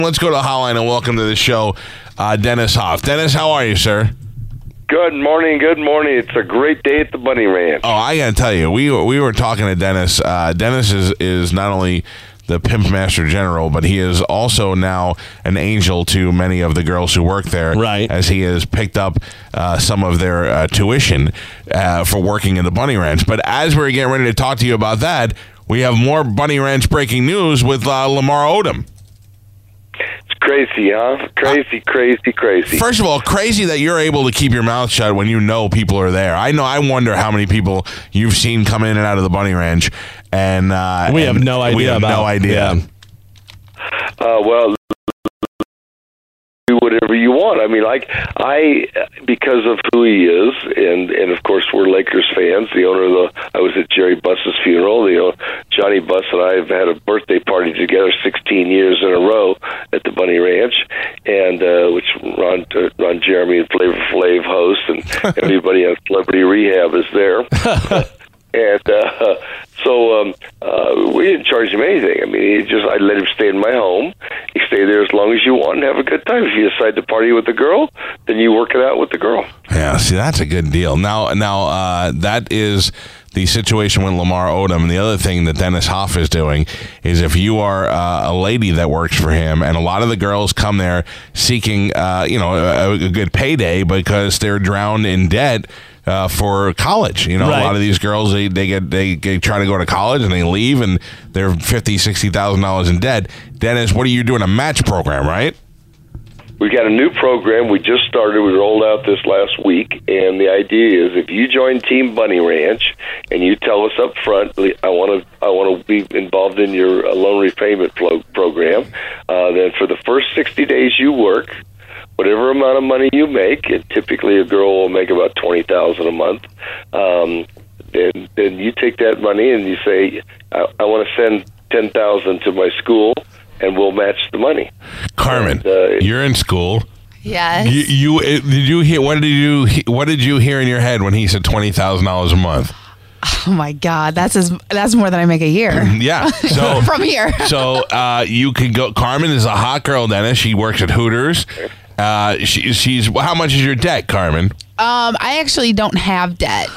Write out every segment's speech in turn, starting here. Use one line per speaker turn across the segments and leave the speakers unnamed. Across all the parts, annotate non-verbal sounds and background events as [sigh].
Let's go to Hotline and welcome to the show, uh, Dennis Hof. Dennis, how are you, sir?
Good morning, good morning. It's a great day at the Bunny Ranch.
Oh, I gotta tell you, we were, we were talking to Dennis. Uh, Dennis is is not only the pimp master general, but he is also now an angel to many of the girls who work there.
Right.
As he has picked up uh, some of their uh, tuition uh, for working in the Bunny Ranch. But as we're getting ready to talk to you about that, we have more Bunny Ranch breaking news with uh, Lamar Odom.
It's crazy, huh? Crazy, crazy, crazy.
First of all, crazy that you're able to keep your mouth shut when you know people are there. I know. I wonder how many people you've seen come in and out of the Bunny Ranch, and uh,
We
and
have no idea.
We
idea
have no idea.
yeah.
Uh, well, do whatever you want. I mean, like I, because of who he is, and and of course we're Lakers fans. The owner of the, I was at Jerry Buss's funeral. The uh, Johnny Buss and I have had a birthday party together 16 years in a row Ranch, and uh, which Ron uh, Ron Jeremy and Flavor Flav host, and [laughs] everybody on Celebrity Rehab is there. [laughs] and uh, so um, uh, we didn't charge him anything. I mean, he just I let him stay in my home. You stay there as long as you want and have a good time. If you decide to party with the girl, then you work it out with the girl.
Yeah, see, that's a good deal. Now, now uh, that is the situation with Lamar Odom. And the other thing that Dennis Hof is doing is if you are uh, a lady that works for him, and a lot of the girls come there seeking, uh, you know, a, a good payday because they're drowned in debt. Uh, for college, you know, a lot of these girls they, they get they, they try to go to college and they leave and they're fifty sixty thousand dollars in debt. Dennis, what are you doing? A match program, right?
We got a new program we just started. We rolled out this last week, and the idea is if you join Team Bunny Ranch and you tell us up front, I want to I want to be involved in your uh, loan repayment pro- program. Uh, then for the first sixty days you work, whatever amount of money you make, and typically a girl will make about twenty thousand a month. Um, then then you take that money and you say, I, I want to send ten thousand to my school, and we'll match the money.
Carmen,
And, uh,
you're in school.
Yes.
You, you uh, did you hear? What did you What did you hear in your head when he said twenty thousand dollars a month?
oh my God, that's as that's more than I make a year [laughs]
Yeah. So [laughs]
from here. [laughs]
so uh, you could go. Carmen is a hot girl, Dennis. She works at Hooters. Uh, she, she's how much is your debt, Carmen?
Um, I actually don't have debt.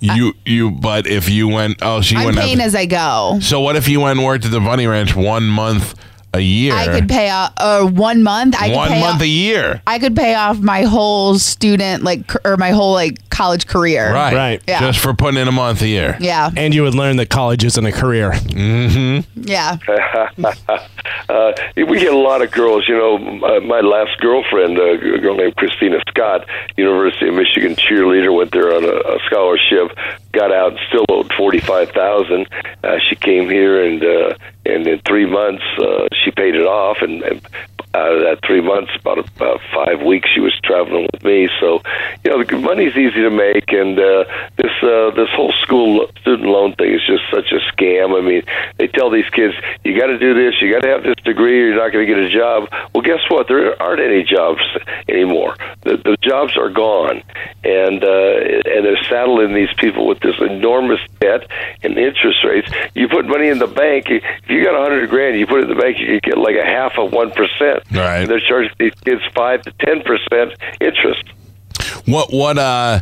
You you but if you went oh she
I'm
went
paying as I go.
so what if you went and worked at the Bunny Ranch one month a year?
I could pay off uh, one month. I
one
could pay
month
off,
a year.
I could pay off my whole student like or my whole like college career.
Right.
Right.
Yeah.
Just for putting in a month a year.
Yeah.
And you would learn that college isn't a career.
Yeah. [laughs]
Uh, we get a lot of girls. You know, my, my last girlfriend, uh, a girl named Christina Scott, University of Michigan cheerleader, went there on a, a scholarship, got out, and still owed forty five thousand. Uh, she came here, and uh, and in three months, uh, she paid it off, and. and out of that three months, about about five weeks, she was traveling with me. So, you know, the money's easy to make, and uh, uh, this whole school student loan thing is just such a scam. I mean, they tell these kids, you got to do this, you got to have this degree, or you're not going to get a job. Well, guess what? There aren't any jobs anymore. The, the jobs are gone, and uh, and they're saddling these people with this enormous debt and interest rates. You put money in the bank. If you got a hundred grand, you put it in the bank, you get like a half of one percent.
Right.
They're charging these kids five to ten percent interest.
What what uh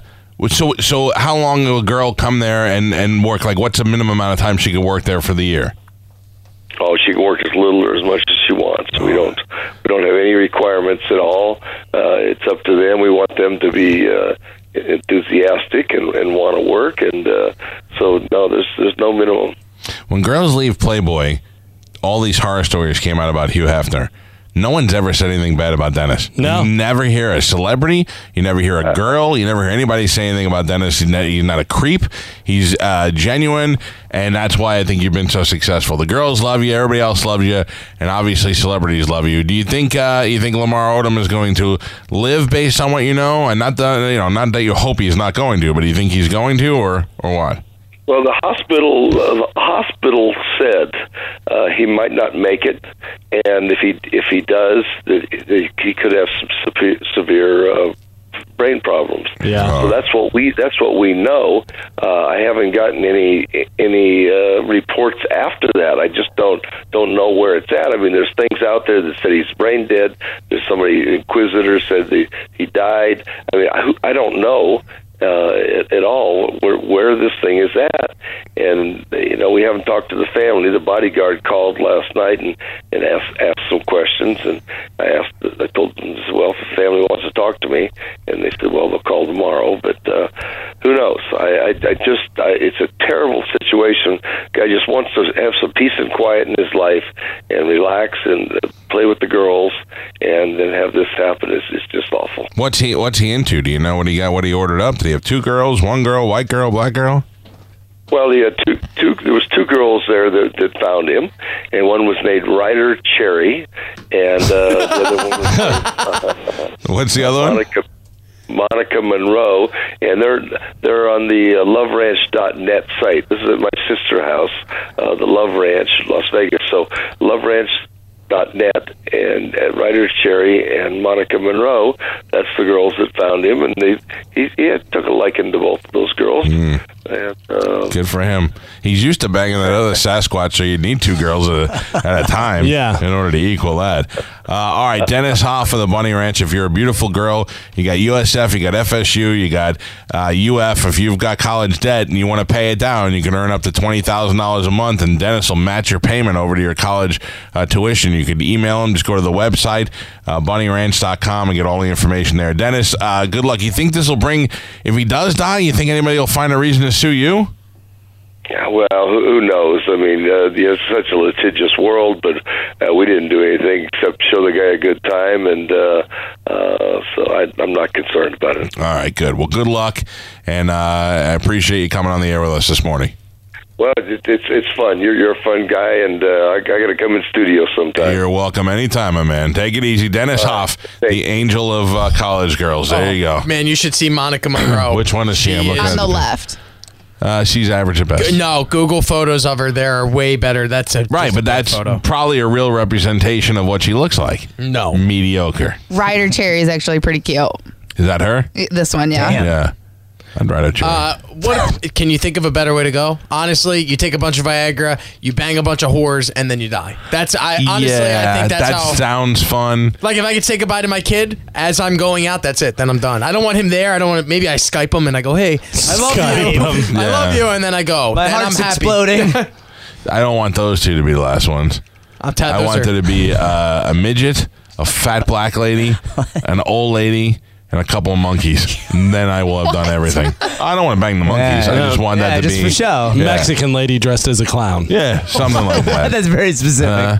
so so how long will a girl come there and and work like what's the minimum amount of time she can work there for the year?
Oh, she can work as little or as much as she wants. We don't we don't have any requirements at all. Uh, it's up to them. We want them to be uh, enthusiastic and, and want to work. And uh, so no, there's there's no minimum.
When girls leave Playboy, all these horror stories came out about Hugh Hefner. No one's ever said anything bad about Dennis.
No.
You never hear a celebrity. You never hear a girl. You never hear anybody say anything about Dennis. He's not, he's not a creep. He's uh, genuine, and that's why I think you've been so successful. The girls love you. Everybody else loves you, and obviously celebrities love you. Do you think uh, you think Lamar Odom is going to live based on what you know, and not that you know, not that you hope he's not going to, but do you think he's going to, or or what?
Well, the hospital uh, the hospital said uh, he might not make it, and if he if he does, that that he could have some severe, severe uh, brain problems.
Yeah.
So that's what we that's what we know. Uh, I haven't gotten any any uh, reports after that. I just don't don't know where it's at. I mean, there's things out there that said he's brain dead. There's somebody inquisitor said that he died. I mean, I, I don't know uh, at, at all where where this thing is at. And you know, we haven't talked to the family. The bodyguard called last night and and asked asked some questions. And I asked, I told them well if the family wants to talk to me, and they said, well, they'll call tomorrow. But uh, who knows? I I, I just I, it's a terrible situation. Guy just wants to have some peace and quiet in his life and relax and uh, play with the girls, and then have this happen. It's, it's just awful.
What's he What's he into? Do you know what he got? What he ordered up? Did he have two girls? One girl, white girl, black girl?
Well, he had two, two. There was two girls there that, that found him, and one was named Ryder Cherry, and uh, the other one was [laughs]
What's the other one?
Monica Monica Monroe, and they're they're on the uh, LoveRanch.net site. This is at my sister house, uh, the Love Ranch, Las Vegas. So LoveRanch.net and at Ryder Cherry and Monica Monroe. That's the girls that found him, and they he, he had, took a liking to both of those girls.
Hmm.
And, uh,
Good for him. He's used to banging that other Sasquatch, so you need two girls at a, at a time [laughs]
Yeah.
in order to equal that. Uh, all right, Dennis Hof of the Bunny Ranch. If you're a beautiful girl, you got USF, you got FSU, you got uh, UF. If you've got college debt and you want to pay it down, you can earn up to $20,000 a month, and Dennis will match your payment over to your college uh, tuition. You could email him, just go to the website, uh, bunnyranch.com, and get all the information there. Dennis, uh, good luck. You think this will bring, if he does die, you think anybody will find a reason to sue you?
Yeah, well, who, who knows? I mean, uh, it's such a litigious world, but uh, we didn't do anything except show the guy a good time, and uh, uh, so I, I'm not concerned about it.
All right, good. Well, good luck, and uh, I appreciate you coming on the air with us this morning.
Well, it, it's it's fun. You're you're a fun guy, and uh, I, I got to come in studio sometime.
You're welcome anytime, my man. Take it easy. Dennis Hof,
thank
the angel of uh, college girls. There you go.
Man, you should see Monica Monroe. [clears throat]
Which one is she? I'm
She
looking
is-
On the left.
Uh, she's average at best.
No, Google photos of her. They're way better. That's a
Right, but
a
that's
photo.
probably a real representation of what she looks like.
no.
Mediocre.
Ryder Cherry is actually pretty cute.
Is that her?
This one, yeah.
Yeah. I'd write a cherry.
Uh, what can you think of a better way to go? Honestly, you take a bunch of Viagra, you bang a bunch of whores, and then you die. That's I honestly
yeah,
I think that's
that
how.
sounds fun.
like if I could say goodbye to my kid as I'm going out, that's it. Then I'm done. I don't want him there. I don't want. To, maybe I Skype him and I go, "Hey, I love
Skype
you.
him. [laughs]
I love you," and then I go.
My
then
heart's
I'm
exploding. [laughs]
I don't want those two to be the last ones.
I'm t-
I want
are-
there to be uh, a midget, a fat black lady, [laughs] an old lady, and a couple of monkeys. And [laughs] then I will have done everything. I don't want to bang the monkeys. I just want
yeah,
that to
just
be
for show.
Yeah.
Mexican lady dressed as a clown.
Yeah, something like [laughs] that.
That's very specific.
Uh,